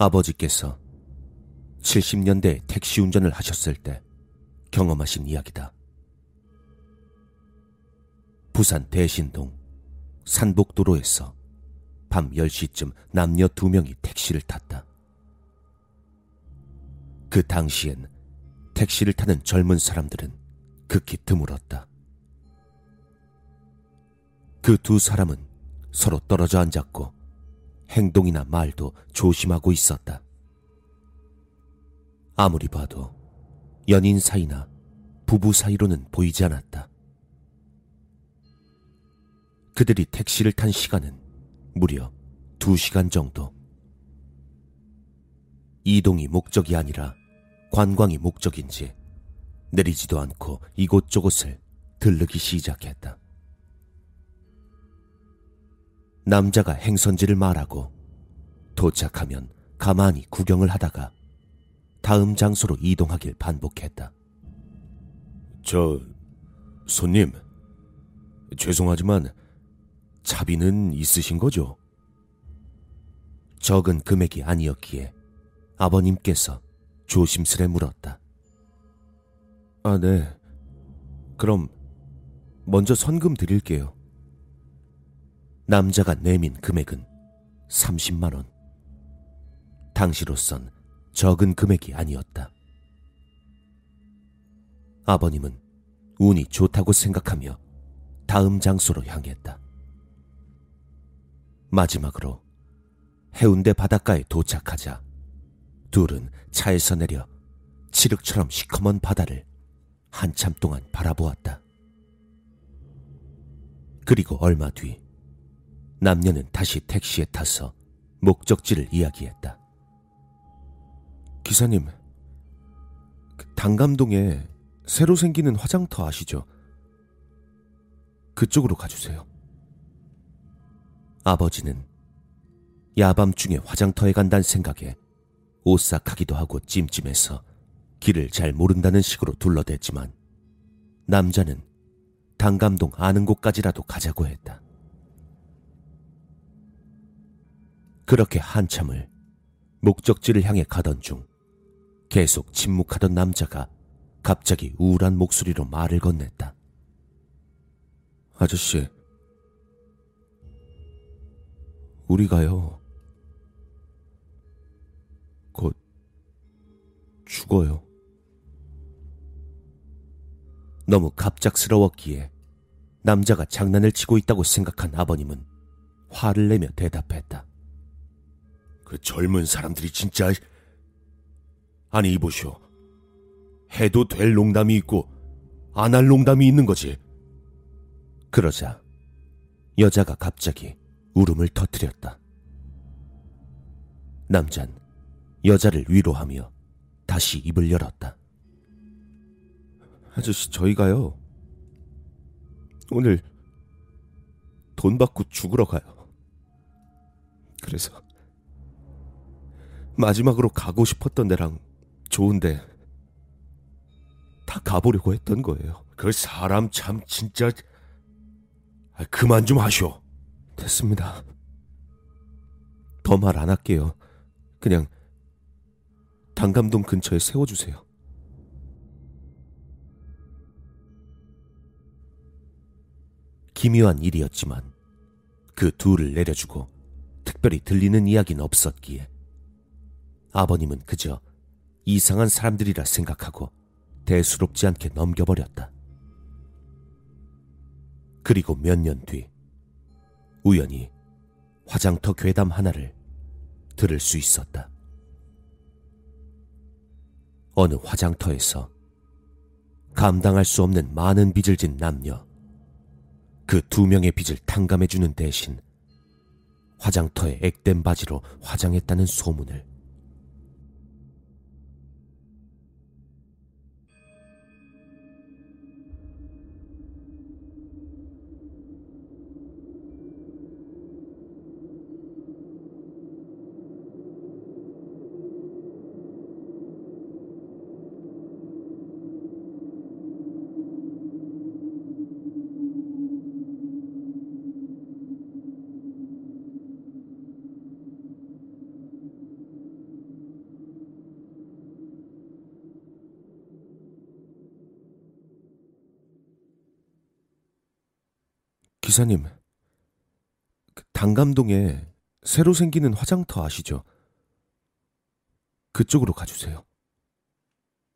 아버지께서 70년대 택시 운전을 하셨을 때 경험하신 이야기다. 부산 대신동 산복도로에서 밤 10시쯤 남녀 두 명이 택시를 탔다. 그 당시엔 택시를 타는 젊은 사람들은 극히 드물었다. 그 두 사람은 서로 떨어져 앉았고 행동이나 말도 조심하고 있었다. 아무리 봐도 연인 사이나 부부 사이로는 보이지 않았다. 그들이 택시를 탄 시간은 무려 두 시간 정도. 이동이 목적이 아니라 관광이 목적인지 내리지도 않고 이곳저곳을 들르기 시작했다. 남자가 행선지를 말하고 도착하면 가만히 구경을 하다가 다음 장소로 이동하길 반복했다. 저, 손님. 죄송하지만 차비는 있으신 거죠? 적은 금액이 아니었기에 아버님께서 조심스레 물었다. 아, 네. 그럼 먼저 선금 드릴게요. 남자가 내민 금액은 30만 원. 당시로선 적은 금액이 아니었다. 아버님은 운이 좋다고 생각하며 다음 장소로 향했다. 마지막으로 해운대 바닷가에 도착하자 둘은 차에서 내려 칠흑처럼 시커먼 바다를 한참 동안 바라보았다. 그리고 얼마 뒤 남녀는 다시 택시에 타서 목적지를 이야기했다. 기사님, 그 당감동에 새로 생기는 화장터 아시죠? 그쪽으로 가주세요. 아버지는 야밤중에 화장터에 간다는 생각에 오싹하기도 하고 찜찜해서 길을 잘 모른다는 식으로 둘러댔지만 남자는 당감동 아는 곳까지라도 가자고 했다. 그렇게 한참을 목적지를 향해 가던 중 계속 침묵하던 남자가 갑자기 우울한 목소리로 말을 건넸다. 아저씨, 우리가요. 곧 죽어요. 너무 갑작스러웠기에 남자가 장난을 치고 있다고 생각한 아버님은 화를 내며 대답했다. 그 젊은 사람들이 진짜 아니 이보시오. 해도 될 농담이 있고 안 할 농담이 있는 거지. 그러자 여자가 갑자기 울음을 터뜨렸다. 남잔 여자를 위로하며 다시 입을 열었다. 아저씨, 저희가요. 오늘 돈 받고 죽으러 가요. 그래서 마지막으로 가고 싶었던 데랑 좋은데 다 가보려고 했던 거예요. 그 사람 참 진짜 아, 그만 좀 하쇼. 됐습니다. 더 말 안 할게요. 그냥 당감동 근처에 세워주세요. 기묘한 일이었지만 그 둘을 내려주고 특별히 들리는 이야기는 없었기에 아버님은 그저 이상한 사람들이라 생각하고 대수롭지 않게 넘겨버렸다. 그리고 몇 년 뒤, 우연히 화장터 괴담 하나를 들을 수 있었다. 어느 화장터에서 감당할 수 없는 많은 빚을 진 남녀, 그 두 명의 빚을 탕감해주는 대신 화장터에 액된 바지로 화장했다는 소문을 기사님, 그 단감동에 새로 생기는 화장터 아시죠? 그쪽으로 가주세요.